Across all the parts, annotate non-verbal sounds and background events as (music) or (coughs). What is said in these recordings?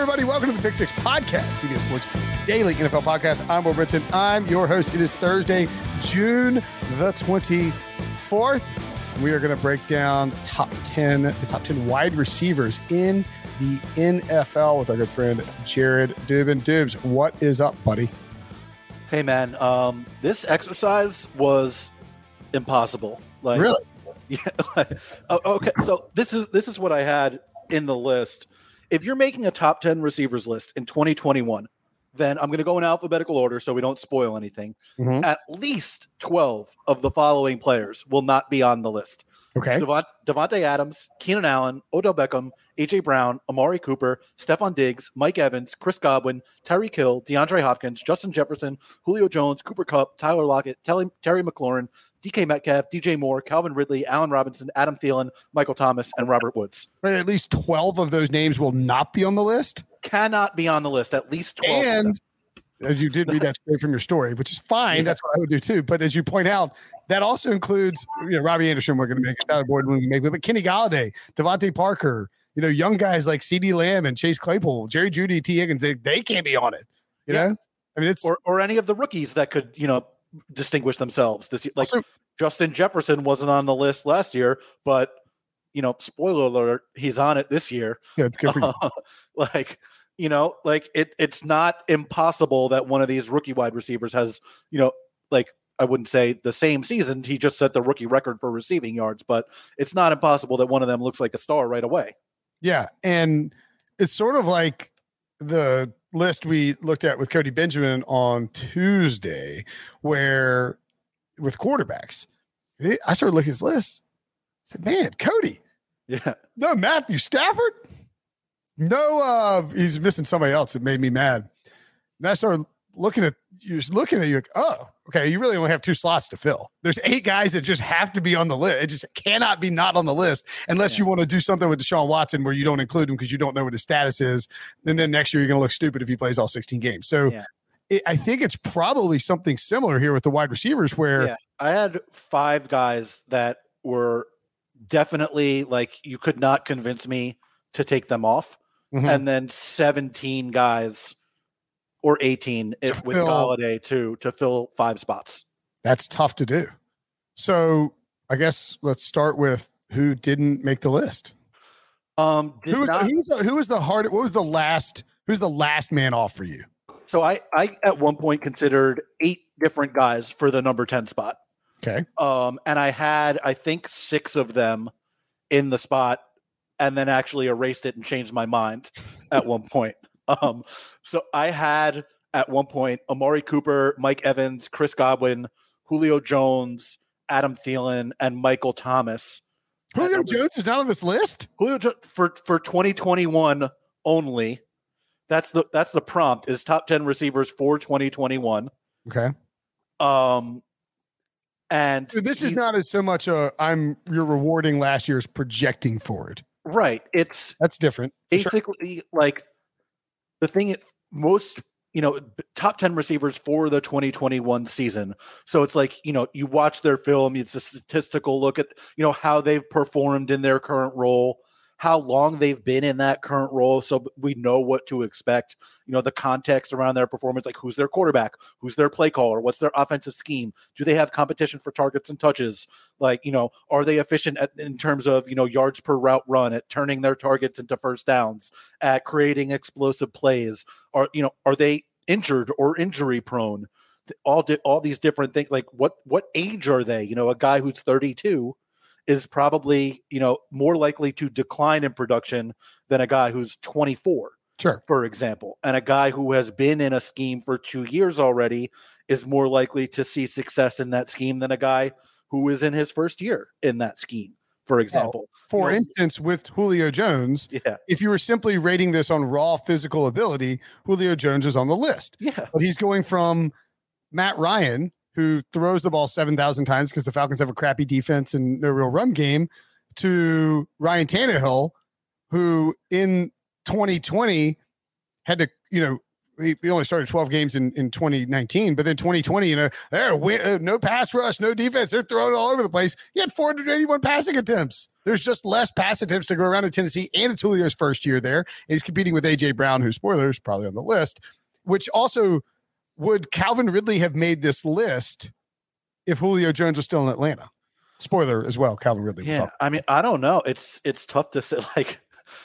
everybody? Welcome to the Pick Six Podcast, CBS Sports Daily NFL Podcast. I'm Will Brinson. I'm your host. It is Thursday, June the 24th. We are going to break down top 10, the top 10 wide receivers in the NFL with our good friend Jared Dubin. Dubs, what is up, buddy? Hey, man. Um, this exercise was impossible. Like, really? (laughs) Yeah. Oh, okay. So this is this is what I had in the list. If you're making a top 10 receivers list in 2021, then I'm going to go in alphabetical order so we don't spoil anything. Mm-hmm. At least 12 of the following players will not be on the list. Okay. Devont- Davante Adams, Keenan Allen, Odell Beckham, AJ Brown, Amari Cooper, Stefon Diggs, Mike Evans, Chris Godwin, Tyreek Hill, DeAndre Hopkins, Justin Jefferson, Julio Jones, Cooper Kupp, Tyler Lockett, Terry, Terry McLaurin, DK Metcalf, DJ Moore, Calvin Ridley, Allen Robinson, Adam Thielen, Michael Thomas, and Robert Woods. Right, at least 12 of those names will not be on the list? Cannot be on the list. At least 12. And as you did read that straight from your story, which is fine. Yeah. That's what I would do too. But as you point out, that also includes you know Robbie Anderson. We're going to make it. Tyler Boyd. We're going to make it. But Kenny Golladay, DeVante Parker. You know, young guys like CeeDee Lamb and Chase Claypool, Jerry Jeudy, Tee Higgins. They, they can't be on it. You yeah. know, I mean, it's or or any of the rookies that could you know distinguish themselves this year. Like also, Justin Jefferson wasn't on the list last year, but you know, spoiler alert, he's on it this year. Yeah, uh, (laughs) like you know, like it it's not impossible that one of these rookie wide receivers has, you know, like I wouldn't say the same season. He just set the rookie record for receiving yards, but it's not impossible that one of them looks like a star right away. Yeah. And it's sort of like the list we looked at with Cody Benjamin on Tuesday, where with quarterbacks, I started looking at his list. I said, man, Cody. Yeah. No, Matthew Stafford. No, uh, he's missing somebody else that made me mad. And I started looking at you're just looking at you, like, oh, okay, you really only have two slots to fill. There's eight guys that just have to be on the list. It just cannot be not on the list unless yeah. you want to do something with Deshaun Watson where you don't include him because you don't know what his status is. And then next year you're going to look stupid if he plays all 16 games. So yeah. It, I think it's probably something similar here with the wide receivers where yeah. I had five guys that were definitely like you could not convince me to take them off mm-hmm. and then 17 guys or 18 if with Golladay too to fill five spots. That's tough to do. So I guess let's start with who didn't make the list. Um, who was, not, who, was the, who was the hard? What was the last? Who's the last man off for you? So I, I at one point considered eight different guys for the number ten spot. Okay. Um, and I had I think six of them in the spot and then actually erased it and changed my mind at one point. Um, so I had at one point Amari Cooper, Mike Evans, Chris Godwin, Julio Jones, Adam Thielen, and Michael Thomas. Julio Jones is not on this list. Julio for for 2021 only. That's the that's the prompt is top 10 receivers for 2021. Okay. Um and so this is not as so much a I'm you're rewarding last year's projecting forward. Right. It's that's different. Basically, sure. like the thing most you know top 10 receivers for the 2021 season so it's like you know you watch their film it's a statistical look at you know how they've performed in their current role how long they've been in that current role so we know what to expect you know the context around their performance like who's their quarterback? Who's their play caller? What's their offensive scheme? Do they have competition for targets and touches? Like you know are they efficient at, in terms of you know yards per route run at turning their targets into first downs at creating explosive plays? Are you know are they injured or injury prone? All di- all these different things like what what age are they? You know a guy who's 32 is probably you know more likely to decline in production than a guy who's 24 sure for example and a guy who has been in a scheme for two years already is more likely to see success in that scheme than a guy who is in his first year in that scheme for example. for you know, instance, with Julio Jones, yeah. if you were simply rating this on raw physical ability, Julio Jones is on the list. Yeah. But he's going from Matt Ryan, who throws the ball 7,000 times because the Falcons have a crappy defense and no real run game, to Ryan Tannehill, who in 2020 had to, you know, he, only started 12 games in, in 2019, but then 2020, you know, there uh, no pass rush, no defense. They're throwing it all over the place. He had 481 passing attempts. There's just less pass attempts to go around in Tennessee, and it's Julio's first year there. And he's competing with AJ Brown, who spoilers probably on the list. Which also would Calvin Ridley have made this list if Julio Jones was still in Atlanta? Spoiler as well, Calvin Ridley. Yeah, I mean, I don't know. It's it's tough to say. (laughs) Like,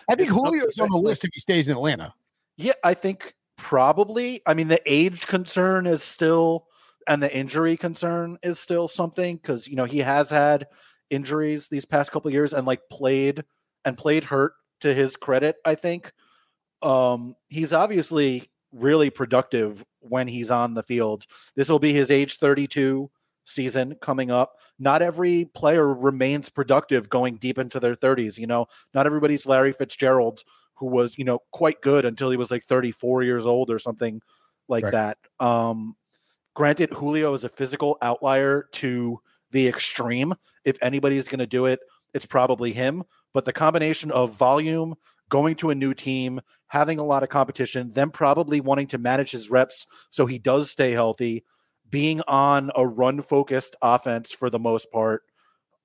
I think Julio's on the list if he stays in Atlanta. Yeah, I think probably. I mean, the age concern is still, and the injury concern is still something because you know he has had injuries these past couple years and like played and played hurt to his credit. I think um he's obviously really productive when he's on the field. This will be his age 32 season coming up. Not every player remains productive going deep into their 30s. You know, not everybody's Larry Fitzgerald who was, you know, quite good until he was like 34 years old or something like right. that. Um, granted, Julio is a physical outlier to the extreme. If anybody's going to do it, it's probably him. But the combination of volume, going to a new team, having a lot of competition, then probably wanting to manage his reps so he does stay healthy, being on a run focused offense for the most part.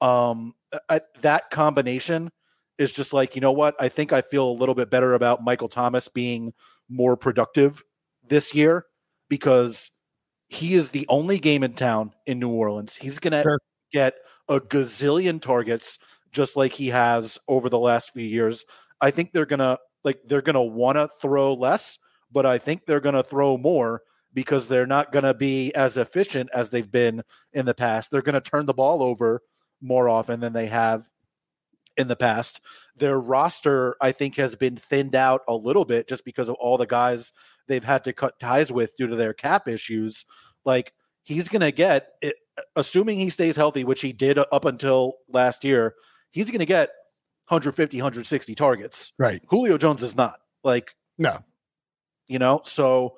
Um, I, that combination is just like, you know what? I think I feel a little bit better about Michael Thomas being more productive this year because he is the only game in town in New Orleans. He's going to sure. get a gazillion targets just like he has over the last few years. I think they're going to like they're going to want to throw less, but I think they're going to throw more because they're not going to be as efficient as they've been in the past. They're going to turn the ball over more often than they have in the past. Their roster, I think, has been thinned out a little bit just because of all the guys they've had to cut ties with due to their cap issues. Like he's going to get, assuming he stays healthy, which he did up until last year, he's going to get 150, 160 targets. Right. Julio Jones is not. Like, no. You know, so,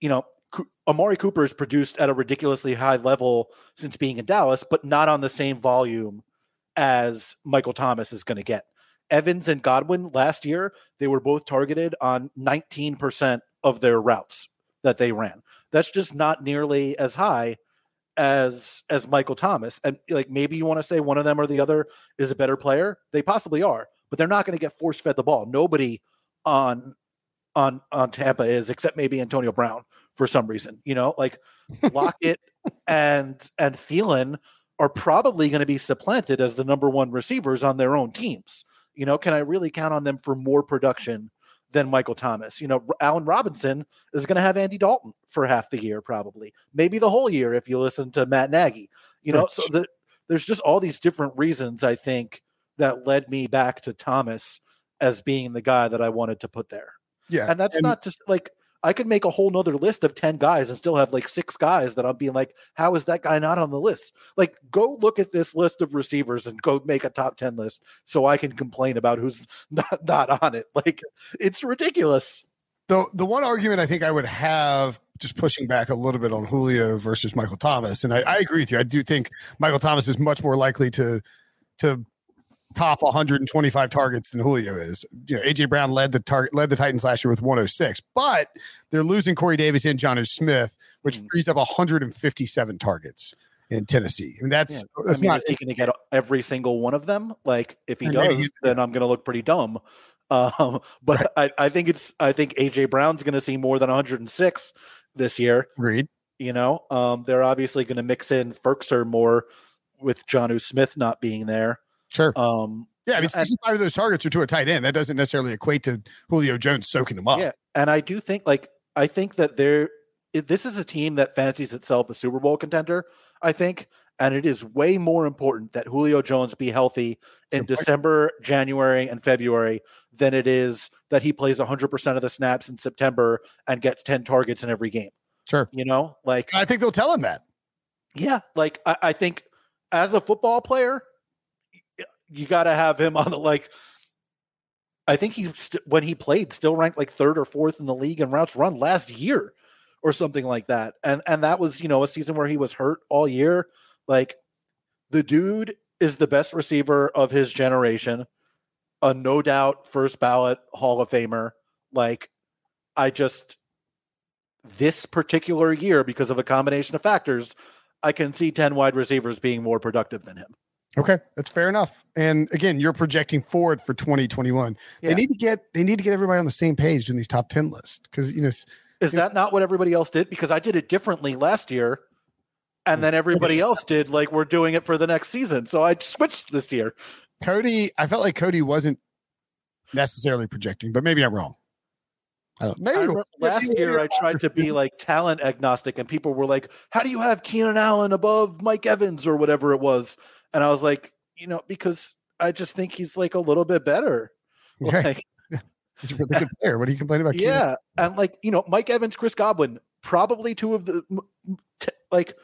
you know, Amari Cooper is produced at a ridiculously high level since being in Dallas, but not on the same volume as Michael Thomas is going to get. Evans and Godwin last year, they were both targeted on 19% of their routes that they ran. That's just not nearly as high as as Michael Thomas. And like maybe you want to say one of them or the other is a better player. They possibly are, but they're not going to get force fed the ball. Nobody on on on Tampa is except maybe Antonio Brown for some reason. You know, like Lockett (laughs) and and Thielen are probably going to be supplanted as the number one receivers on their own teams. You know, can I really count on them for more production than Michael Thomas? You know, Allen Robinson is going to have Andy Dalton for half the year, probably, maybe the whole year if you listen to Matt Nagy. You know, so the, there's just all these different reasons I think that led me back to Thomas as being the guy that I wanted to put there. Yeah. And that's and, not just like I could make a whole nother list of 10 guys and still have like six guys that I'm being like, how is that guy not on the list? Like, go look at this list of receivers and go make a top 10 list so I can complain about who's (laughs) not, not on it. Like, it's ridiculous. The, the one argument I think I would have just pushing back a little bit on Julio versus Michael Thomas, and I, I agree with you. I do think Michael Thomas is much more likely to to top 125 targets than Julio is. You know, AJ Brown led the target led the Titans last year with 106, but they're losing Corey Davis and Jonnu Smith, which mm. frees up 157 targets in Tennessee. I mean, that's yeah. that's I mean, not is he going to get every single one of them. Like, if he does, then I'm going to look pretty dumb. (laughs) Um, but right. I, I think it's I think AJ Brown's going to see more than 106 this year. Agreed. You know, um, they're obviously going to mix in Firkser more with Jonnu Smith not being there. Sure. Um, yeah, I mean, 65 of those targets are to a tight end. That doesn't necessarily equate to Julio Jones soaking them up. Yeah, and I do think, like, I think that there, this is a team that fancies itself a Super Bowl contender. I think, and it is way more important that Julio Jones be healthy in December, January, and February than it is that he plays 100% of the snaps in September and gets 10 targets in every game. Sure. You know, like, I think they'll tell him that. Yeah. Like, I, I think as a football player, you got to have him on the like. I think he st- when he played still ranked like third or fourth in the league in routes run last year, or something like that. And and that was you know a season where he was hurt all year. Like the dude is the best receiver of his generation, a no doubt first ballot Hall of Famer. Like I just this particular year, because of a combination of factors, I can see 10 wide receivers being more productive than him. Okay, that's fair enough. And again, you're projecting forward for 2021. Yeah. They need to get they need to get everybody on the same page in these top 10 lists because you know Is that not what everybody else did? Because I did it differently last year. And hmm. then everybody else did like we're doing it for the next season. So I switched this year. Cody. I felt like Cody wasn't necessarily projecting, but maybe I'm wrong. I don't. Maybe I he remember was. last Maybe year I tried to be like talent agnostic, and people were like, "How do you have Keenan Allen above Mike Evans or whatever it was?" And I was like, you know, because I just think he's like a little bit better. (laughs) Okay. Like, He's a really good player. What are you complaining about? Yeah, and like you know, Mike Evans, Chris Godwin, probably two of the t- like.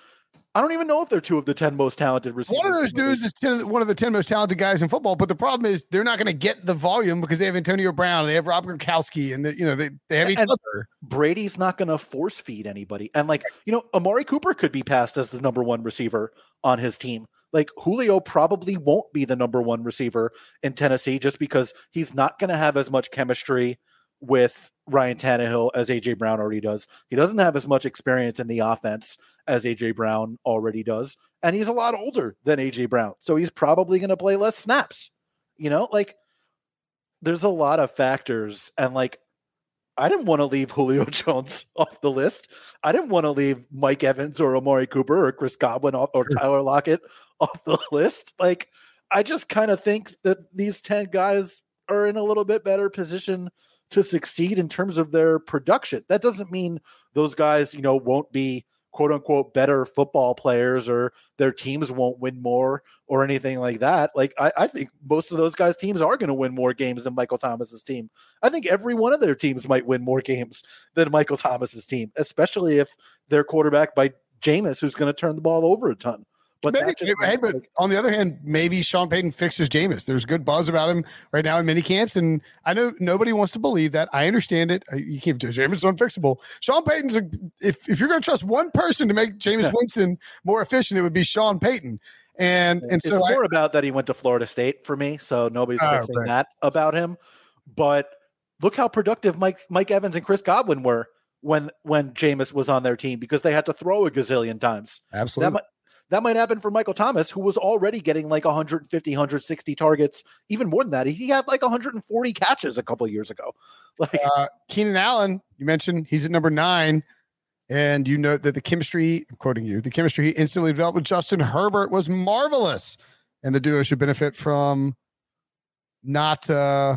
I don't even know if they're two of the ten most talented receivers. One of those in the league. dudes is 10, one of the 10 most talented guys in football, but the problem is they're not going to get the volume because they have Antonio Brown, they have Rob Gronkowski, and the, you know they, they have each And- other. Brady's not going to force feed anybody. And like, you know, Amari Cooper could be passed as the number one receiver on his team. Like Julio probably won't be the number one receiver in Tennessee just because he's not going to have as much chemistry with Ryan Tannehill as AJ Brown already does. He doesn't have as much experience in the offense as AJ Brown already does. And he's a lot older than AJ Brown. So he's probably going to play less snaps. You know, like there's a lot of factors. And like, I didn't want to leave Julio (laughs) Jones off the list. I didn't want to leave Mike Evans or Amari Cooper or Chris Godwin off, or Tyler Lockett (laughs) off the list. Like, I just kind of think that these 10 guys are in a little bit better position to succeed in terms of their production. That doesn't mean those guys, you know, won't be quote unquote better football players or their teams won't win more or anything like that. Like, I, I think most of those guys' teams are going to win more games than Michael Thomas's team. I think every one of their teams might win more games than Michael Thomas's team, especially if they're quarterbacked by Jameis, who's going to turn the ball over a ton. But Maybe, that hey, but on the other hand, maybe Sean Payton fixes Jameis. There's good buzz about him right now in many camps, and I know nobody wants to believe that. I understand it. Uh, you can't do Jameis is unfixable. Sean Payton's a, if if you're going to trust one person to make Jameis Yeah. (laughs) Winston more efficient, it would be Sean Payton. And and it's so I, more about that he went to Florida State for me, so nobody's Oh, fixing right. that about him. But look how productive Mike Mike Evans and Chris Godwin were when when Jameis was on their team because they had to throw a gazillion times. That absolutely. might that might happen for Michael Thomas, who was already getting like 150, 160 targets, even more than that. He had like 140 catches a couple of years ago. (laughs) Like Uh, Keenan Allen, you mentioned he's at number nine, and you note that the chemistry, I'm quoting you, the chemistry he instantly developed with Justin Herbert was marvelous, and the duo should benefit from not, uh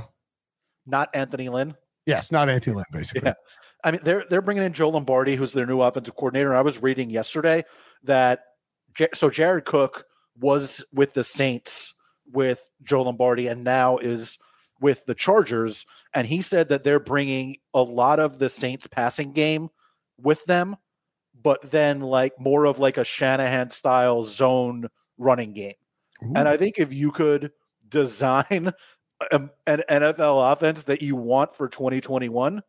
not Anthony Lynn. yes, not Anthony Lynn, basically. Yeah. I mean, they're they're bringing in Joe Lombardi, who's their new offensive coordinator. I was reading yesterday that so Jared Cook was with the Saints with Joe Lombardi, and now is with the Chargers. And he said that they're bringing a lot of the Saints passing game with them, but then like more of like a Shanahan style zone running game. And I think if you could design a- (laughs) an NFL offense that you want for 2021,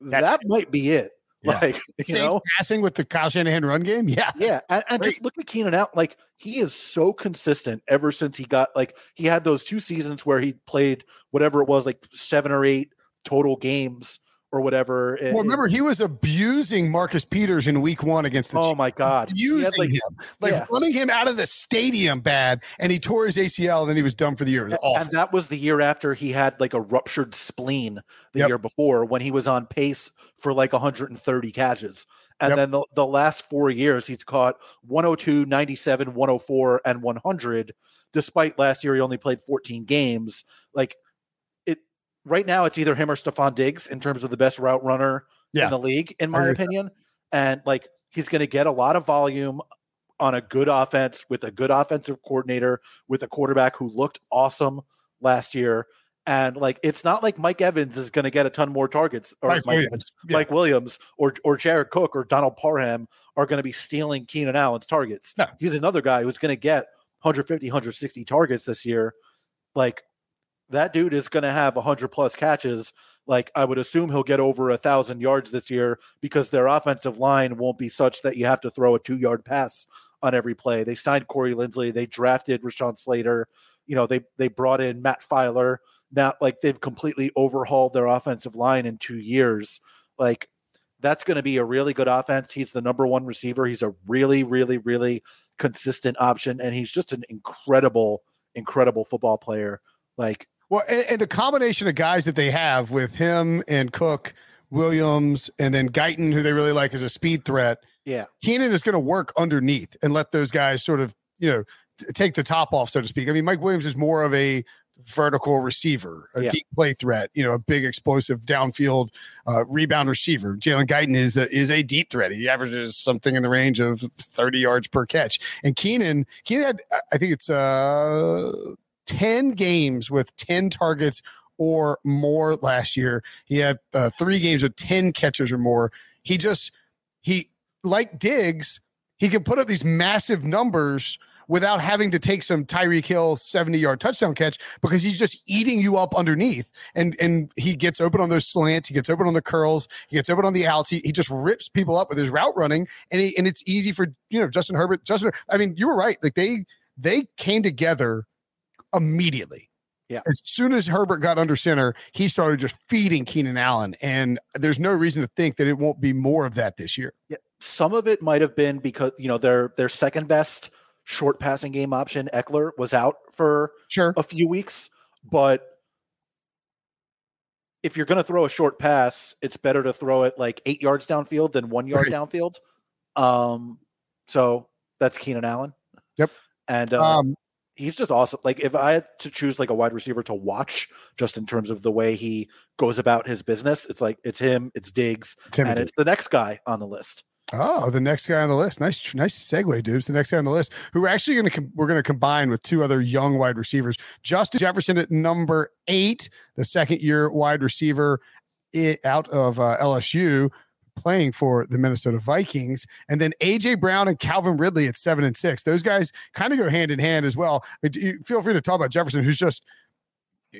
That's that might be it. (laughs) Yeah. Like, you know, passing with the Kyle Shanahan run game, (laughs) yeah, yeah. And, and just look at Keenan out. Like, he is so consistent ever since he got, like, he had those two seasons where he played whatever it was, like seven or eight total games or whatever. Well, And- remember he was abusing Marcus Peters in Week One against the oh Chiefs. my God. He Using like, him, like yeah. running him out of the stadium bad, and he tore his ACL, and then he was done for the year. It awful. And that was the year after he had like a ruptured spleen the Yep. year before when he was on pace for like 130 catches. And Yep. then the, the last four years, he's caught 102, 97, 104, and 100, despite last year he only played 14 games. Like it right now, it's either him or Stefon Diggs in terms of the best route runner Yeah. in the league, in my opinion. And like he's going to get a lot of volume on a good offense with a good offensive coordinator, with a quarterback who looked awesome last year. And like it's not like Mike Evans is going to get a ton more targets or Mike Mike, Williams. Yeah. Mike Williams or or Jared Cook or Donald Parham are going to be stealing Keenan Allen's targets. No. He's another guy who's going to get 150, 160 targets this year. Like that dude is going to have 100 plus catches. Like I would assume he'll get over a thousand yards this year because their offensive line won't be such that you have to throw a two yard pass on every play. They signed Corey Linsley. They drafted Rashawn Slater. You know, they they brought in Matt Feiler. Now, like they've completely overhauled their offensive line in two years. Like that's going to be a really good offense. He's the number one receiver. He's a really, really, really consistent option, and he's just an incredible, incredible football player. Like, well, and, and the combination of guys that they have with him and Cook, Williams, and then Guyton, who they really like as a speed threat. Yeah, Keenan is going to work underneath and let those guys sort of, you know, take the top off, so to speak. I mean, Mike Williams is more of a vertical receiver, a yeah. deep play threat, you know, a big explosive downfield uh, rebound receiver. Jalen Guyton is a, is a deep threat. He averages something in the range of 30 yards per catch. And Keenan, Keenan had, I think it's uh, 10 games with 10 targets or more last year. He had uh, three games with 10 catches or more. He just, he, like Diggs, he can put up these massive numbers – without having to take some Tyreek Hill 70 yard touchdown catch because he's just eating you up underneath. And and he gets open on those slants, he gets open on the curls, he gets open on the outs. He, he just rips people up with his route running. And he, and it's easy for you know Justin Herbert. Justin, I mean, you were right. Like they they came together immediately. Yeah. As soon as Herbert got under center, he started just feeding Keenan Allen. And there's no reason to think that it won't be more of that this year. Yeah. Some of it might have been because, you know, their their second best short passing game option. Ekeler, was out for sure a few weeks, but if you're going to throw a short pass, it's better to throw it like eight yards downfield than one yard right. downfield. Um, so that's Keenan Allen. Yep, and uh, um, he's just awesome. Like if I had to choose like a wide receiver to watch, just in terms of the way he goes about his business, it's like it's him, it's Diggs, and it's the next guy on the list. Oh, the next guy on the list. Nice, nice segue, dudes. The next guy on the list, who we're actually going to com- we're going to combine with two other young wide receivers. Justin Jefferson at number eight, the second year wide receiver out of uh, LSU, playing for the Minnesota Vikings, and then AJ Brown and Calvin Ridley at seven and six. Those guys kind of go hand in hand as well. Feel free to talk about Jefferson, who's just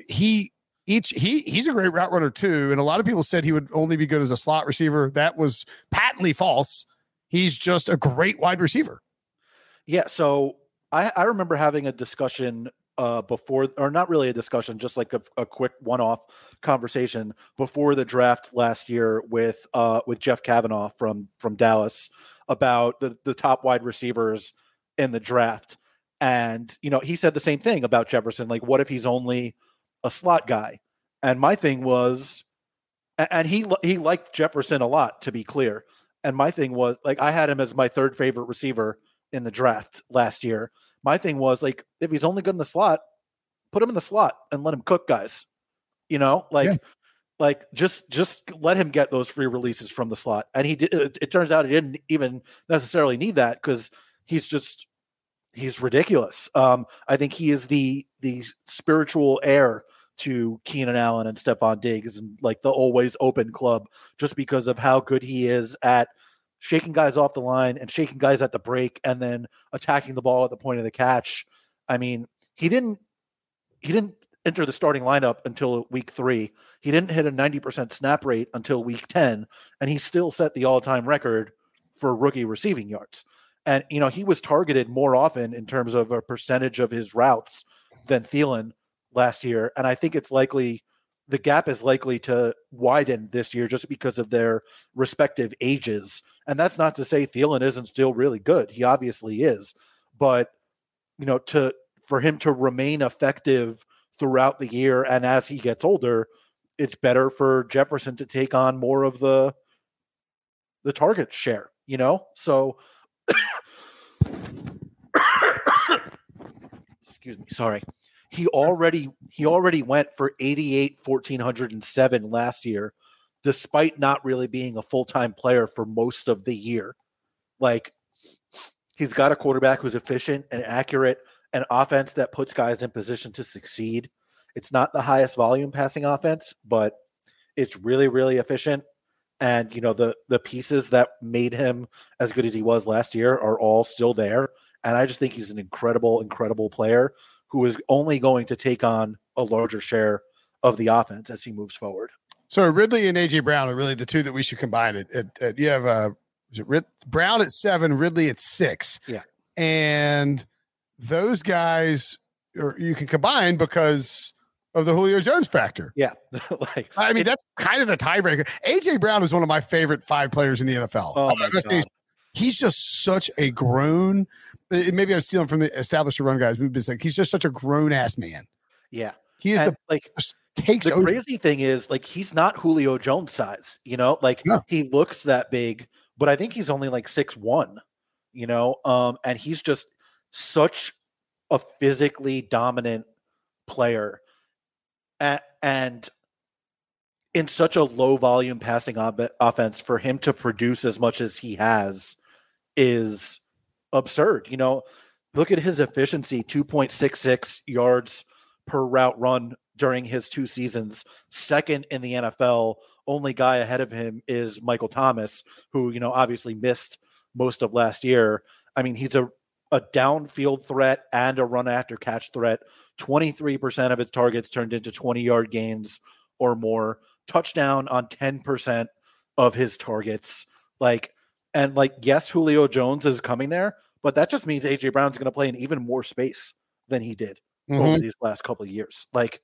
he each he he's a great route runner too. And a lot of people said he would only be good as a slot receiver. That was patently false. He's just a great wide receiver. Yeah so i i remember having a discussion uh before or not really a discussion just like a, a quick one-off conversation before the draft last year with uh with jeff kavanaugh from from dallas about the the top wide receivers in the draft and you know he said the same thing about jefferson like what if he's only a slot guy. And my thing was, and he he liked Jefferson a lot, to be clear. And my thing was like I had him as my third favorite receiver in the draft last year. My thing was like if he's only good in the slot, put him in the slot and let him cook guys. You know, like yeah. like just just let him get those free releases from the slot. And he did. It, it turns out he didn't even necessarily need that because he's just he's ridiculous. Um, I think he is the the spiritual heir to Keenan Allen and Stefon Diggs and like the always open club just because of how good he is at shaking guys off the line and shaking guys at the break and then attacking the ball at the point of the catch. I mean, he didn't he didn't enter the starting lineup until week 3. He didn't hit a 90% snap rate until week 10 and he still set the all-time record for rookie receiving yards. And you know, he was targeted more often in terms of a percentage of his routes than Thielen last year, and I think it's likely the gap is likely to widen this year just because of their respective ages. And that's not to say Thielen isn't still really good. He obviously is, but you know, to for him to remain effective throughout the year and as he gets older, it's better for Jefferson to take on more of the the target share, you know? So (coughs) excuse me, sorry he already he already went for 88 1407 last year despite not really being a full-time player for most of the year. Like he's got a quarterback who's efficient and accurate an offense that puts guys in position to succeed. It's not the highest volume passing offense but it's really really efficient. And you know the the pieces that made him as good as he was last year are all still there. And i just think he's an incredible incredible player who is only going to take on a larger share of the offense as he moves forward. So Ridley and AJ Brown are really the two that we should combine. It, it, it you have uh, is it Rid- Brown at seven, Ridley at six. Yeah, and those guys, or you can combine because of the Julio Jones factor. Yeah, (laughs) like I mean, that's kind of the tiebreaker. AJ Brown is one of my favorite five players in the NFL. Oh my god, he's just such a grown. Maybe I'm stealing from the established run guys. We've been saying he's just such a grown ass man. yeah. He is And, the like takes the over. crazy thing is like he's not Julio Jones size, you know, like he looks that big, but I think he's only like six one, you know, um, and he's just such a physically dominant player, A- and in such a low volume passing ob- offense for him to produce as much as he has is absurd. You know, look at his efficiency 2.66 yards per route run during his two seasons, second in the NFL. Only guy ahead of him is Michael Thomas, who, you know, obviously missed most of last year. I mean, he's a, a downfield threat and a run after catch threat. 23% of his targets turned into 20 yard gains or more, touchdown on 10% of his targets. Like, and like, yes, Julio Jones is coming there, but that just means AJ Brown's going to play in even more space than he did Mhm. over these last couple of years. Like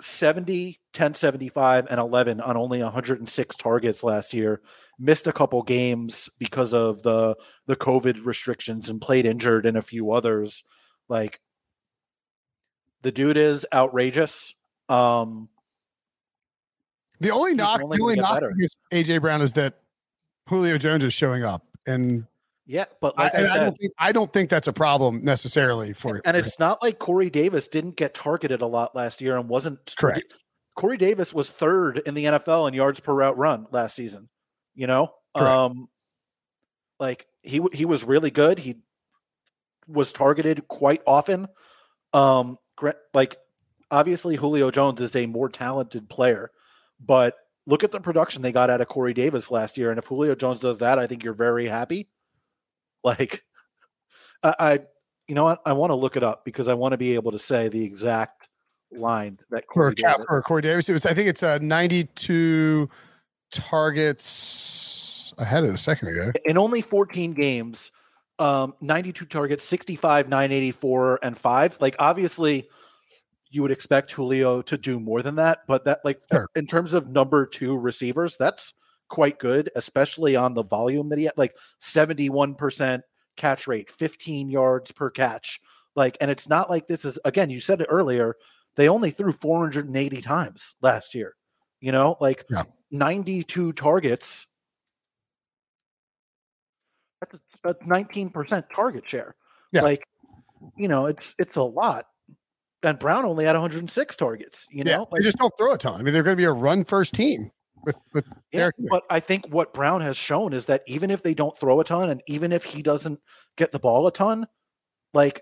70, 10, 75, and 11 on only 106 targets last year. Missed a couple games because of the the COVID restrictions and played injured in a few others. Like the dude is outrageous. Um The only knock, only the only knock against AJ Brown is that Julio Jones is showing up, and, yeah, but I, like I, I said, don't think I don't think that's a problem necessarily for. and for it's not like Corey Davis didn't get targeted a lot last year and wasn't Correct. Corey Davis was third in the NFL in yards per route run last season. You know, Correct. um, like he he was really good. He was targeted quite often. Um, like obviously Julio Jones is a more talented player, but look at the production they got out of Corey Davis last year. And if Julio Jones does that, I think you're very happy. (laughs) Like, I, I you know what? I want to look it up because I want to be able to say the exact line that Corey Cap, Davis. for Corey Davis. It was I think it's uh, 92 targets. I had it a second ago. in only 14 games, um, 92 targets, 65, 984, and five. Like, obviously, you would expect Julio to do more than that, but that, like, Sure. in terms of number two receivers, that's quite good, especially on the volume that he had. Like, 71% catch rate, 15 yards per catch. Like, and it's not like this is, again, you said it earlier, they only threw 480 times last year. You know, like Yeah. 92 targets that's a, a 19% target share. Yeah. Like, you know, it's it's a lot. And Brown only had 106 targets, you yeah, know? they just don't throw a ton. I mean, they're going to be a run first team with with yeah, but I think what Brown has shown is that even if they don't throw a ton and even if he doesn't get the ball a ton, like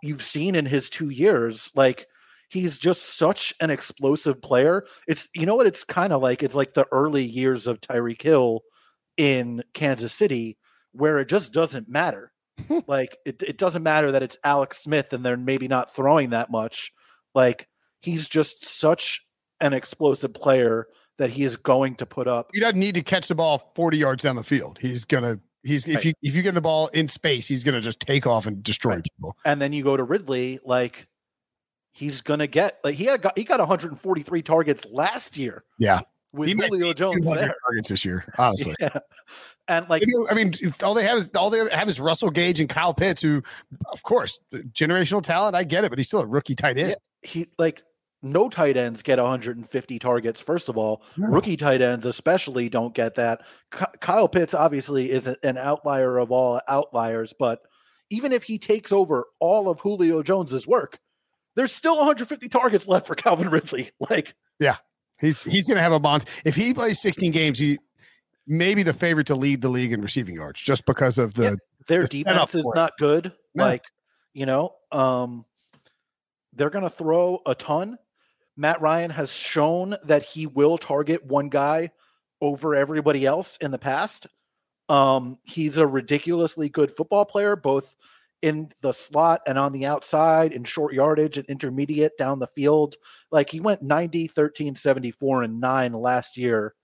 you've seen in his 2 years, like he's just such an explosive player. It's you know what it's kind of like it's like the early years of Tyreek Hill in Kansas City where it just doesn't matter. Like it, it doesn't matter that it's Alex Smith and they're maybe not throwing that much. Like he's just such an explosive player that he is going to put up. he doesn't need to catch the ball 40 yards down the field. He's gonna he's if you if you get the ball in space, he's gonna just take off and destroy Right. people. And then you go to Ridley, like he's gonna get like he had got he got 143 targets last year Yeah. With Julio Jones there. targets this year, (laughs) honestly. Yeah. And like I mean, all they have is all they have is Russell Gage and Kyle Pitts, who, of course, the generational talent. I get it, but he's still a rookie tight end. he like no tight ends get 150 targets first of all No. rookie tight ends especially don't get that kyle pitts obviously is an outlier of all outliers but even if he takes over all of julio jones's work there's still 150 targets left for calvin ridley (laughs) like He's he's going to have a bond. If he plays 16 games, he may be the favorite to lead the league in receiving yards, just because of the Yeah. their The defense is not good No. like you know um they're going to throw a ton matt ryan has shown that he will target one guy over everybody else in the past um he's a ridiculously good football player both in the slot and on the outside in short yardage and intermediate down the field like he went 90 13 74 and 9 last year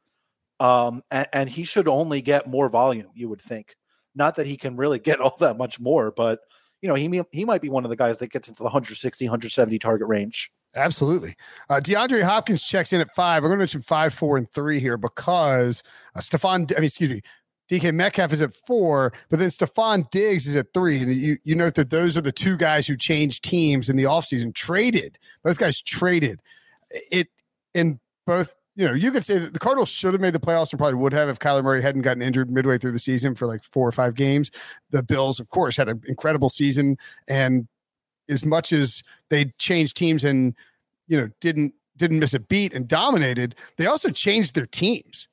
um and, and he should only get more volume you would think not that he can really get all that much more, but you know, he he might be one of the guys that gets into the 160, 170 target range. Absolutely. Uh, DeAndre Hopkins checks in at five. We're going to mention five, four, and three here because uh, Stefon, I mean, excuse me, DK Metcalf is at four, but then Stefon Diggs is at three. And you, you note that those are the two guys who changed teams in the offseason, traded. Both guys traded. It in both, you know, you could say that the Cardinals should have made the playoffs and probably would have if Kyler Murray hadn't gotten injured midway through the season for like four or five games. The Bills, of course, had an incredible season. And as much as they changed teams and, you know, didn't didn't miss a beat and dominated, they also changed their teams.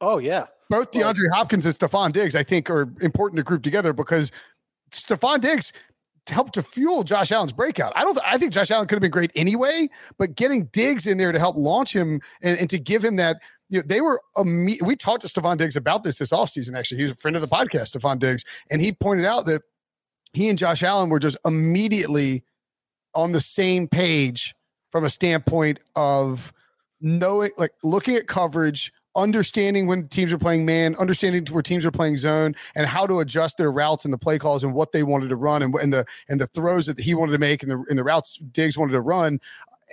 Oh yeah both DeAndre Hopkins and Stefon Diggs, I think, are important to group together because Stefon Diggs helped to fuel Josh Allen's breakout. I don't. I think Josh Allen could have been great anyway, but getting Diggs in there to help launch him and, and to give him that. You know, they were. we talked to Stefon Diggs about this this offseason, Actually, he was a friend of the podcast, Stefon Diggs, and he pointed out that he and Josh Allen were just immediately on the same page from a standpoint of knowing, like looking at coverage, understanding when teams are playing man, understanding where teams are playing zone, and how to adjust their routes and the play calls and what they wanted to run and, and the and the throws that he wanted to make and the and the routes Diggs wanted to run.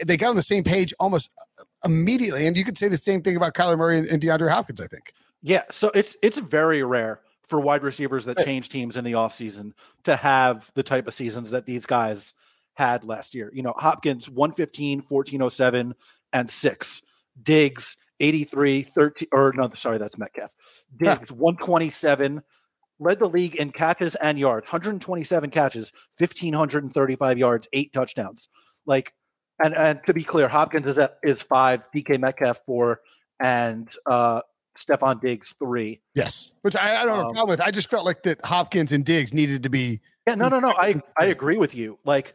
They got on the same page almost uh, immediately, and you could say the same thing about Kyler Murray and, and DeAndre Hopkins. I think. Yeah, so it's it's very rare for wide receivers that change teams in the offseason to have the type of seasons that these guys had last year. You know, Hopkins 115, 1407 and 6. Diggs 83, 13, or no, sorry, that's Metcalf. (laughs) Diggs, 127, led the league in catches and yards, 127 catches, 1,535 yards, eight touchdowns. Like, and and to be clear, Hopkins is at, is five, DK Metcalf four, and uh Stefon Diggs three. Yes, which I, I don't have a um, problem with. I just felt like that Hopkins and Diggs needed to be. Yeah, no, no, no. I (laughs) I agree with you. Like,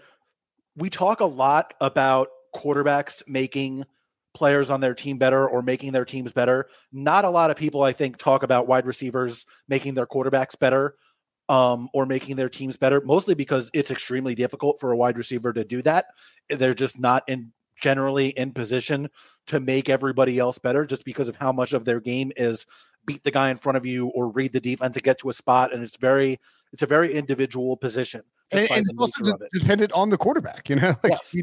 we talk a lot about quarterbacks making players on their team better or making their teams better. Not a lot of people, I think, talk about wide receivers making their quarterbacks better um, or making their teams better, mostly because it's extremely difficult for a wide receiver to do that. They're just not in generally in position to make everybody else better just because of how much of their game is beat the guy in front of you or read the defense to get to a spot and it's very it's a very individual position and, and it's also dependent on the quarterback you know (laughs) like yes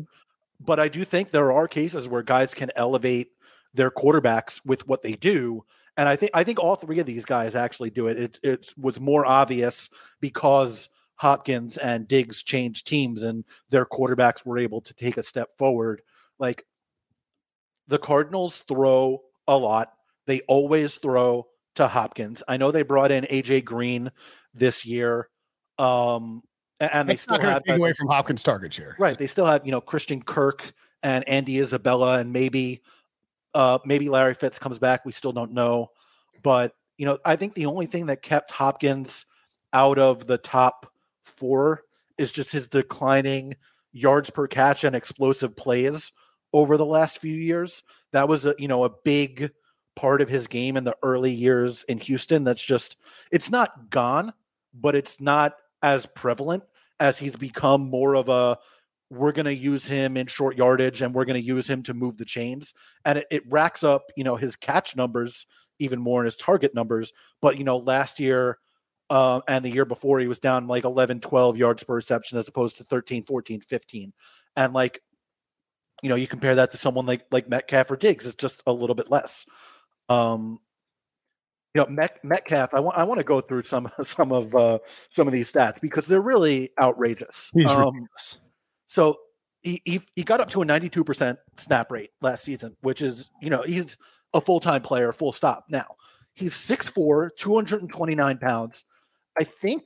but I do think there are cases where guys can elevate their quarterbacks with what they do. And I think I think all three of these guys actually do it. It it was more obvious because Hopkins and Diggs changed teams and their quarterbacks were able to take a step forward. Like the Cardinals throw a lot. They always throw to Hopkins. I know they brought in AJ Green this year. Um, and they still have take away from Hopkins' target share. Right. They still have you know Christian Kirk and Andy Isabella and maybe uh maybe Larry Fitz comes back. We still don't know, but you know I think the only thing that kept Hopkins out of the top four is just his declining yards per catch and explosive plays over the last few years. That was a you know a big part of his game in the early years in Houston. That's just it's not gone, but it's not as prevalent as he's become more of a we're going to use him in short yardage and we're going to use him to move the chains and it, it, racks up you know his catch numbers even more in his target numbers but you know last year uh, and the year before he was down like 11 12 yards per reception as opposed to 13 14 15 and like you know you compare that to someone like like metcalf or diggs it's just a little bit less um you know Met, Metcalf. I want I want to go through some (laughs) some of uh, some of these stats because they're really outrageous. He's um, ridiculous. So he, he he got up to a 92% snap rate last season, which is you know he's a full time player, full stop. Now he's 6'4", 229 pounds. I think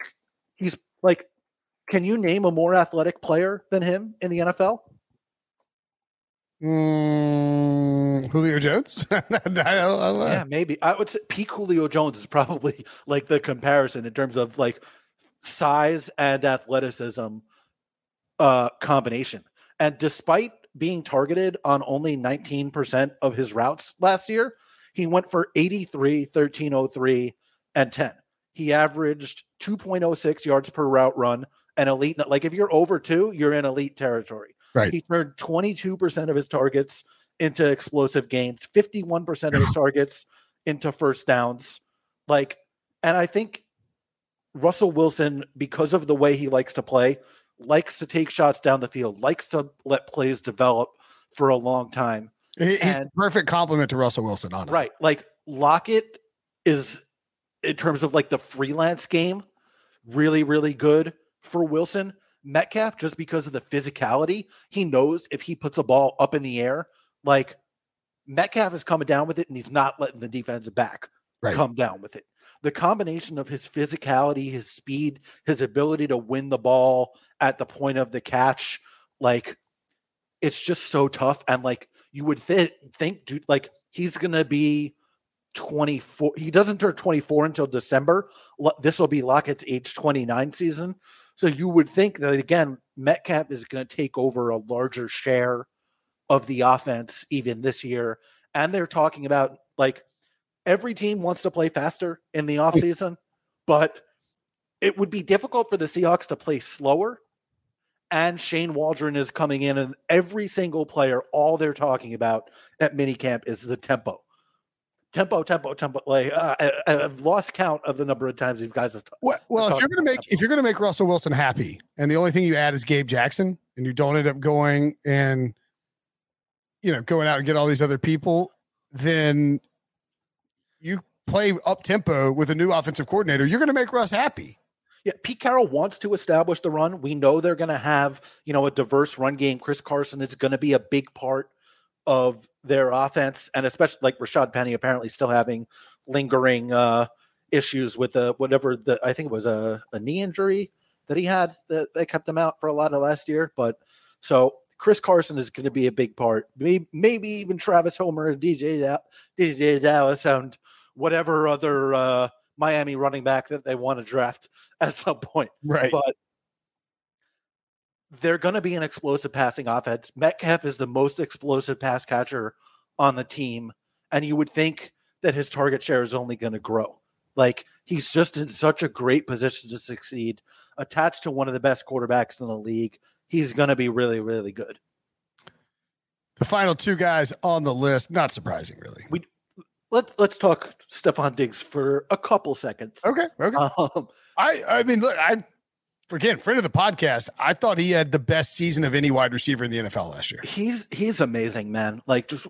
he's like, can you name a more athletic player than him in the NFL? Mm, Julio Jones? (laughs) I don't, I don't yeah, maybe. I would say peak Julio Jones is probably (laughs) like the comparison in terms of like size and athleticism uh combination. And despite being targeted on only 19% of his routes last year, he went for 83, 1303, and 10. He averaged 2.06 yards per route run and elite. Like if you're over two, you're in elite territory. Right. He turned 22% of his targets into explosive gains, 51% of his targets into first downs. Like, and I think Russell Wilson, because of the way he likes to play, likes to take shots down the field, likes to let plays develop for a long time. He's and, perfect compliment to Russell Wilson, honestly. Right. Like Lockett is in terms of like the freelance game, really, really good for Wilson. Metcalf, just because of the physicality, he knows if he puts a ball up in the air, like Metcalf is coming down with it and he's not letting the defensive back right. come down with it. The combination of his physicality, his speed, his ability to win the ball at the point of the catch, like it's just so tough. And like you would th- think, dude, like he's gonna be 24. He doesn't turn 24 until December. This will be Lockett's age 29 season. So you would think that again, Metcalf is going to take over a larger share of the offense even this year. And they're talking about like every team wants to play faster in the hmm. offseason, but it would be difficult for the Seahawks to play slower. And Shane Waldron is coming in, and every single player, all they're talking about at minicamp is the tempo tempo, tempo, tempo. Like uh, I, have lost count of the number of times these guys have. T- well, well if you're gonna make tempo. if you're gonna make Russell Wilson happy, and the only thing you add is Gabe Jackson, and you don't end up going and you know going out and get all these other people, then you play up tempo with a new offensive coordinator. You're gonna make Russ happy. Yeah, Pete Carroll wants to establish the run. We know they're going to have, you know, a diverse run game. Chris Carson is going to be a big part of their offense, and especially like Rashaad Penny apparently still having lingering uh, issues with uh, whatever the I think it was a, a knee injury that he had that, that kept him out for a lot of last year. But so Chris Carson is going to be a big part. Maybe, maybe even Travis Homer and DJ DeeJay Dallas and whatever other uh, Miami running back that they want to draft at some point. Right. But they're going to be an explosive passing offense. Metcalf is the most explosive pass catcher on the team, and you would think that his target share is only going to grow. Like he's just in such a great position to succeed, attached to one of the best quarterbacks in the league. He's going to be really, really good. The final two guys on the list, not surprising, really. We let let's talk Stefon Diggs for a couple seconds. Okay. Okay. Um, I I mean, look, I again, friend of the podcast, I thought he had the best season of any wide receiver in the NFL last year. He's he's amazing, man. Like just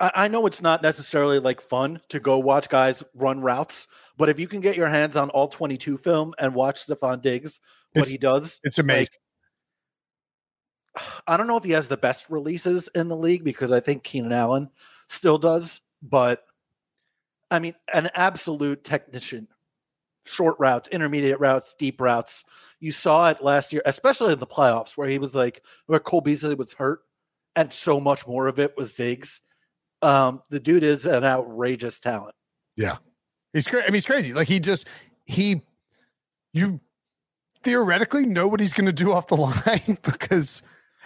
I, I know it's not necessarily like fun to go watch guys run routes, but if you can get your hands on all 22 film and watch Stefon Diggs, what it's, he does, it's amazing. Like, I don't know if he has the best releases in the league because I think Keenan Allen still does, but I mean, an absolute technician short routes, intermediate routes, deep routes. You saw it last year, especially in the playoffs, where he was like, where Cole Beasley was hurt, and so much more of it was Diggs. Um, the dude is an outrageous talent. Yeah, he's crazy. I mean, he's crazy. Like he just he, you theoretically know what he's going to do off the (laughs) line because.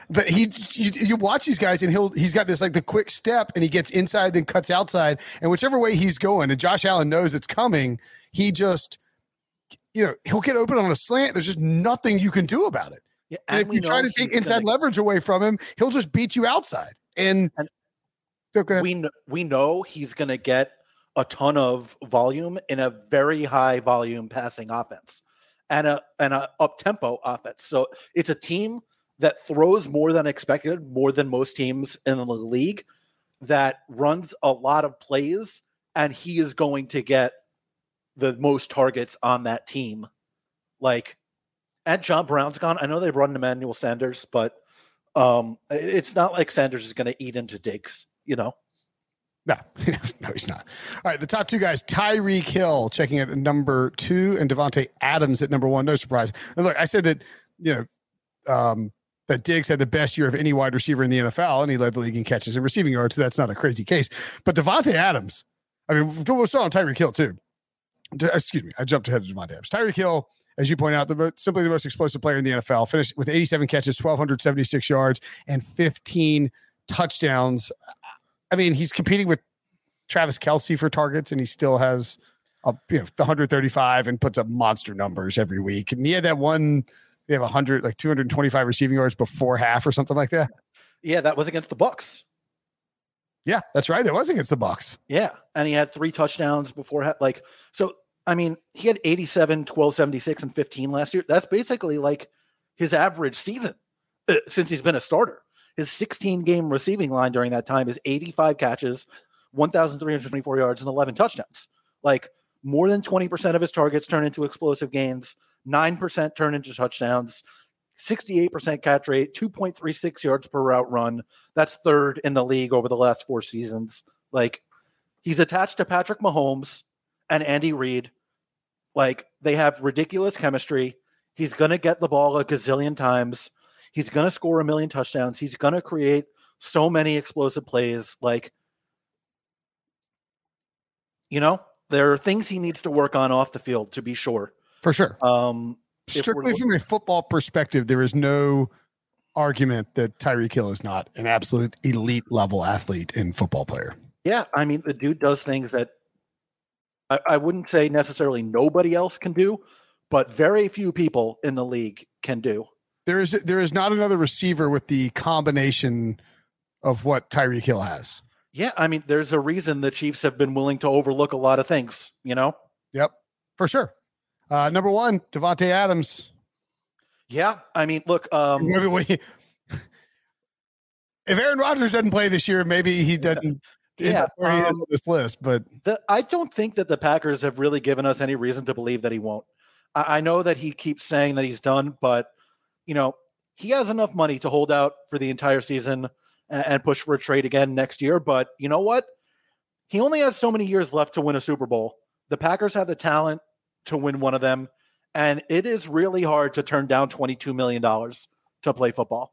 But he, you, you, watch these guys, and he'll he's got this like the quick step, and he gets inside, then cuts outside, and whichever way he's going, and Josh Allen knows it's coming, he just you know, he'll get open on a slant. There's just nothing you can do about it. Yeah, and, and if you try to take inside gonna... leverage away from him, he'll just beat you outside. And, and okay. we we know he's going to get a ton of volume in a very high volume passing offense and a and a up tempo offense. So it's a team that throws more than expected, more than most teams in the league, that runs a lot of plays, and he is going to get the most targets on that team. Like, and John Brown's gone. I know they run Emmanuel Sanders, but um, it's not like Sanders is going to eat into Diggs, you know? No, (laughs) no, he's not. All right, the top two guys: Tyreek Hill checking at number two, and Davante Adams at number one. No surprise. And look, I said that you know um, that Diggs had the best year of any wide receiver in the NFL, and he led the league in catches and receiving yards. So that's not a crazy case. But Davante Adams, I mean, we saw on Tyreek Hill too excuse me, I jumped ahead of Javon Adams. Tyreek Hill, as you point out, the simply the most explosive player in the NFL, finished with 87 catches, 1,276 yards, and 15 touchdowns. I mean, he's competing with Travis Kelce for targets, and he still has a, you know, 135 and puts up monster numbers every week. And he had that one, we have 100, like 225 receiving yards before half or something like that. Yeah, that was against the Bucks. Yeah, that's right. It was against the Bucks. Yeah, and he had three touchdowns before. Half like, so I mean, he had 87, 12, 76, and 15 last year. That's basically like his average season uh, since he's been a starter. His 16 game receiving line during that time is 85 catches, 1,324 yards, and 11 touchdowns. Like more than 20% of his targets turn into explosive gains, 9% turn into touchdowns, 68% catch rate, 2.36 yards per route run. That's third in the league over the last four seasons. Like he's attached to Patrick Mahomes and Andy Reid. Like they have ridiculous chemistry. He's going to get the ball a gazillion times. He's going to score a million touchdowns. He's going to create so many explosive plays. Like, you know, there are things he needs to work on off the field to be sure. For sure. Um, Strictly from a football perspective, there is no argument that Tyreek Hill is not an absolute elite level athlete and football player. Yeah, I mean, the dude does things that I, I wouldn't say necessarily nobody else can do, but very few people in the league can do. There is there is not another receiver with the combination of what Tyreek Hill has. Yeah, I mean, there's a reason the Chiefs have been willing to overlook a lot of things, you know? Yep, for sure. Uh, number one, Davante Adams. Yeah, I mean, look, um, (laughs) if Aaron Rodgers doesn't play this year, maybe he doesn't. Yeah, where he um, is on this list, but the, I don't think that the Packers have really given us any reason to believe that he won't. I, I know that he keeps saying that he's done, but you know, he has enough money to hold out for the entire season and, and push for a trade again next year. But you know what? He only has so many years left to win a Super Bowl. The Packers have the talent to win one of them. And it is really hard to turn down $22 million to play football.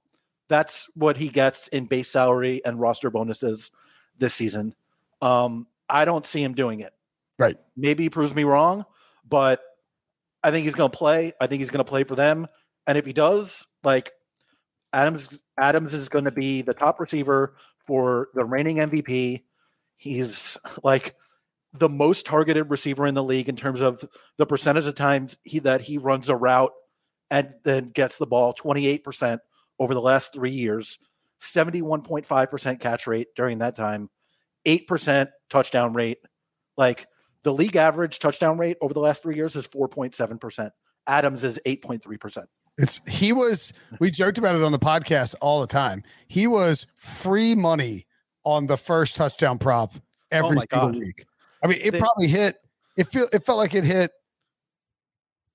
That's what he gets in base salary and roster bonuses this season. Um, I don't see him doing it. Right. Maybe he proves me wrong, but I think he's going to play. I think he's going to play for them. And if he does, like Adams, Adams is going to be the top receiver for the reigning MVP. He's like the most targeted receiver in the league in terms of the percentage of times he that he runs a route and then gets the ball 28% over the last 3 years 71.5% catch rate during that time 8% touchdown rate like the league average touchdown rate over the last 3 years is 4.7% Adams is 8.3% it's he was we joked about it on the podcast all the time he was free money on the first touchdown prop every oh single God. week I mean, it they, probably hit. It feel it felt like it hit.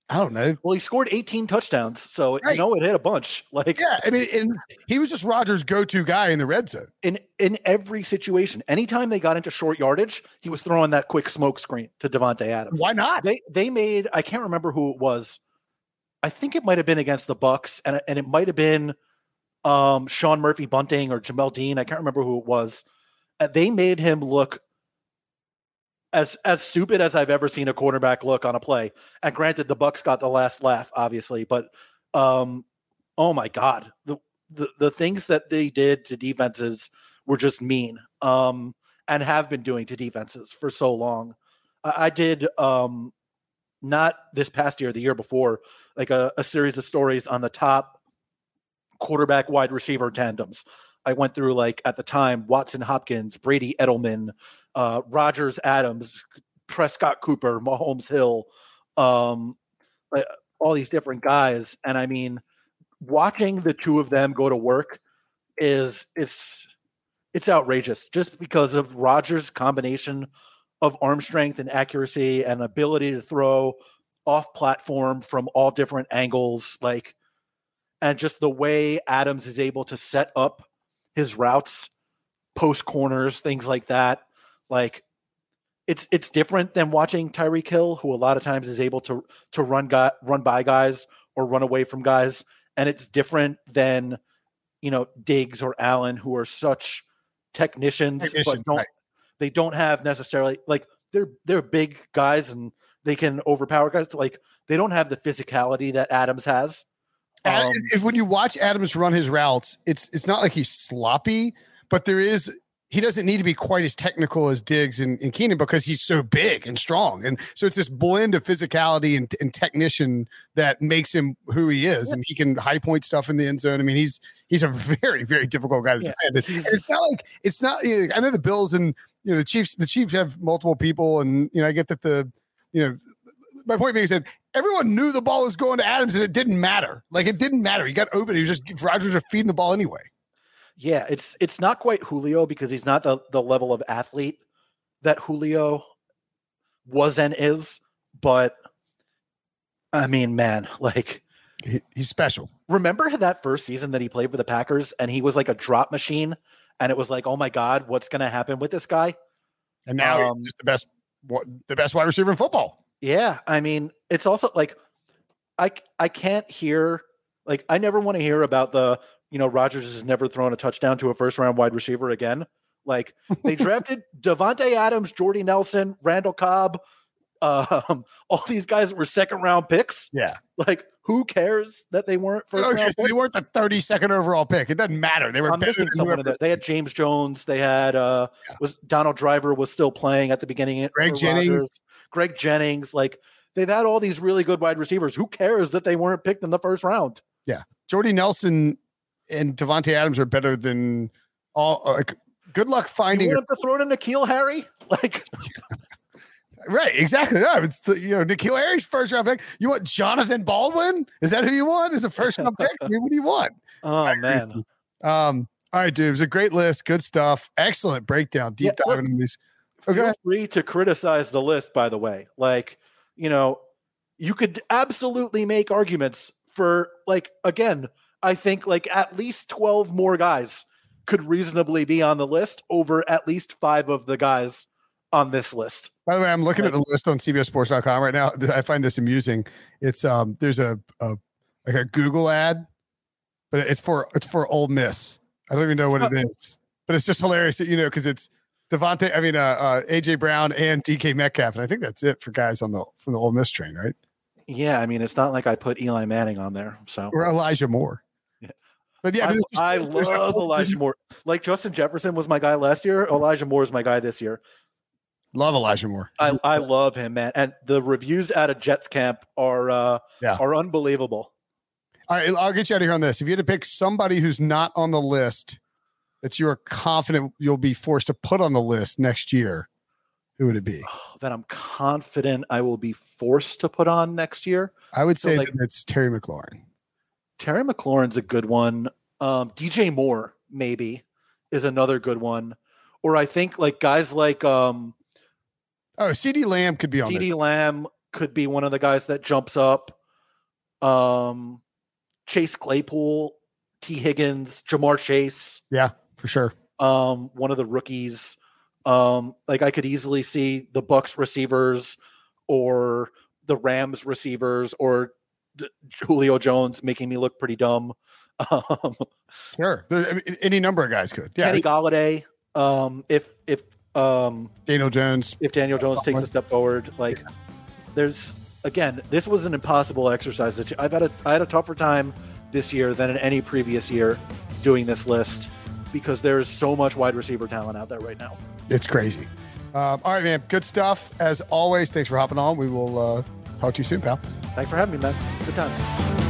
I don't know. Well, he scored 18 touchdowns, so right. you know it hit a bunch. (laughs) Like, yeah, I mean, and he was just Rodgers' go-to guy in the red zone. In in every situation, anytime they got into short yardage, he was throwing that quick smoke screen to Davante Adams. Why not? They they made. I can't remember who it was. I think it might have been against the Bucks, and and it might have been um, Sean Murphy Bunting or Jamel Dean. I can't remember who it was. Uh, they made him look as as stupid as I've ever seen a quarterback look on a play. And granted, the Bucks got the last laugh, obviously, but um, oh my god, the, the the things that they did to defenses were just mean, um, and have been doing to defenses for so long. I, I did um, not this past year, the year before, like a, a series of stories on the top quarterback wide receiver tandems. I went through like at the time Watson Hopkins, Brady Edelman, uh, Rodgers Adams, Prescott Cooper, Mahomes Hill, um, uh, all these different guys. And I mean, watching the two of them go to work is it's it's outrageous just because of Rodgers' combination of arm strength and accuracy and ability to throw off platform from all different angles like and just the way Adams is able to set up his routes post corners things like that like it's it's different than watching Tyreek Hill, who a lot of times is able to to run guy, run by guys or run away from guys, and it's different than you know Diggs or Allen, who are such technicians, Technician, but don't right. they don't have necessarily like they're they're big guys and they can overpower guys. Like they don't have the physicality that Adams has. Um, if when you watch Adams run his routes, it's it's not like he's sloppy, but there is he doesn't need to be quite as technical as Diggs and, and Keenan because he's so big and strong. And so it's this blend of physicality and, and technician that makes him who he is. Yeah. And he can high point stuff in the end zone. I mean, he's he's a (laughs) very, very difficult guy to yeah. defend. And it's not like it's not you know, I know the Bills and you know the Chiefs, the Chiefs have multiple people, and you know, I get that the you know my point being said everyone knew the ball was going to Adams and it didn't matter. Like it didn't matter. He got open. He was just Rodgers was feeding the ball anyway. Yeah, it's it's not quite Julio because he's not the, the level of athlete that Julio was and is, but I mean, man, like he, he's special. Remember that first season that he played for the Packers and he was like a drop machine and it was like, "Oh my god, what's going to happen with this guy?" And now um, he's just the best the best wide receiver in football. Yeah, I mean, it's also like I I can't hear like I never want to hear about the you know Rodgers has never thrown a touchdown to a first round wide receiver again. Like they drafted (laughs) Davante Adams, Jordy Nelson, Randall Cobb, um, (laughs) all these guys that were second round picks. Yeah, like who cares that they weren't first no, round? They weren't the thirty second overall pick. It doesn't matter. They were. I'm missing someone in there. They had James Jones. They had uh yeah. was Donald Driver was still playing at the beginning. Greg Jennings. Rodgers. Greg Jennings. Like they've had all these really good wide receivers. Who cares that they weren't picked in the first round? Yeah, Jordy Nelson and Davante Adams are better than all. Uh, like, good luck finding. You want to throw to N'Keal Harry? (laughs) Like. (laughs) Right, exactly. No, it's you know N'Keal Harry's first round pick. You want Jonathan Baldwin? Is that who you want? Is a first round pick? I mean, what do you want? (laughs) Oh man. Um. All right, dude. It was a great list. Good stuff. Excellent breakdown. Deep yeah, diving in these. Okay. Feel free to criticize the list. By the way, like you know, you could absolutely make arguments for like again I think like at least 12 more guys could reasonably be on the list over at least five of the guys on this list. By the way, I'm looking like, at the list on CBSSports.com right now. (laughs) I find this amusing. It's um there's a, a like a Google ad, but it's for it's for Ole Miss. I don't even know what it is, but it's just hilarious, you know, because it's Devontae. I mean, uh, uh, AJ Brown and DK Metcalf, and I think that's it for guys on the from the Ole Miss train, right? Yeah, I mean, it's not like I put Eli Manning on there, so or Elijah Moore. But yeah, I, I (laughs) love Elijah Moore. Like Justin Jefferson was my guy last year. Elijah Moore is my guy this year. Love Elijah Moore. I, I love him, man. And the reviews out of Jets camp are uh yeah. are unbelievable. All right, I'll get you out of here on this. If you had to pick somebody who's not on the list that you are confident you'll be forced to put on the list next year, who would it be? Oh, that I'm confident I will be forced to put on next year. I would say so like, it's Terry McLaurin. Terry McLaurin's a good one. Um, DJ Moore maybe is another good one. Or I think like guys like um, oh CeeDee Lamb could be on. CeeDee Lamb could be one of the guys that jumps up. Um, Chase Claypool, Tee Higgins, Ja'Marr Chase. Yeah, for sure. Um, one of the rookies. Um, like I could easily see the Bucks receivers or the Rams receivers or Julio Jones making me look pretty dumb. (laughs) Um, sure, there, I mean, any number of guys could. Yeah, Kenny Golladay. Um, if if um, Daniel Jones, if Daniel Jones takes a step forward, like yeah. there's again, this was an impossible exercise. I've had a I had a tougher time this year than in any previous year doing this list because there is so much wide receiver talent out there right now. It's crazy. Um, all right, man. Good stuff as always. Thanks for hopping on. We will uh, talk to you soon, pal. Thanks for having me, man. Good times.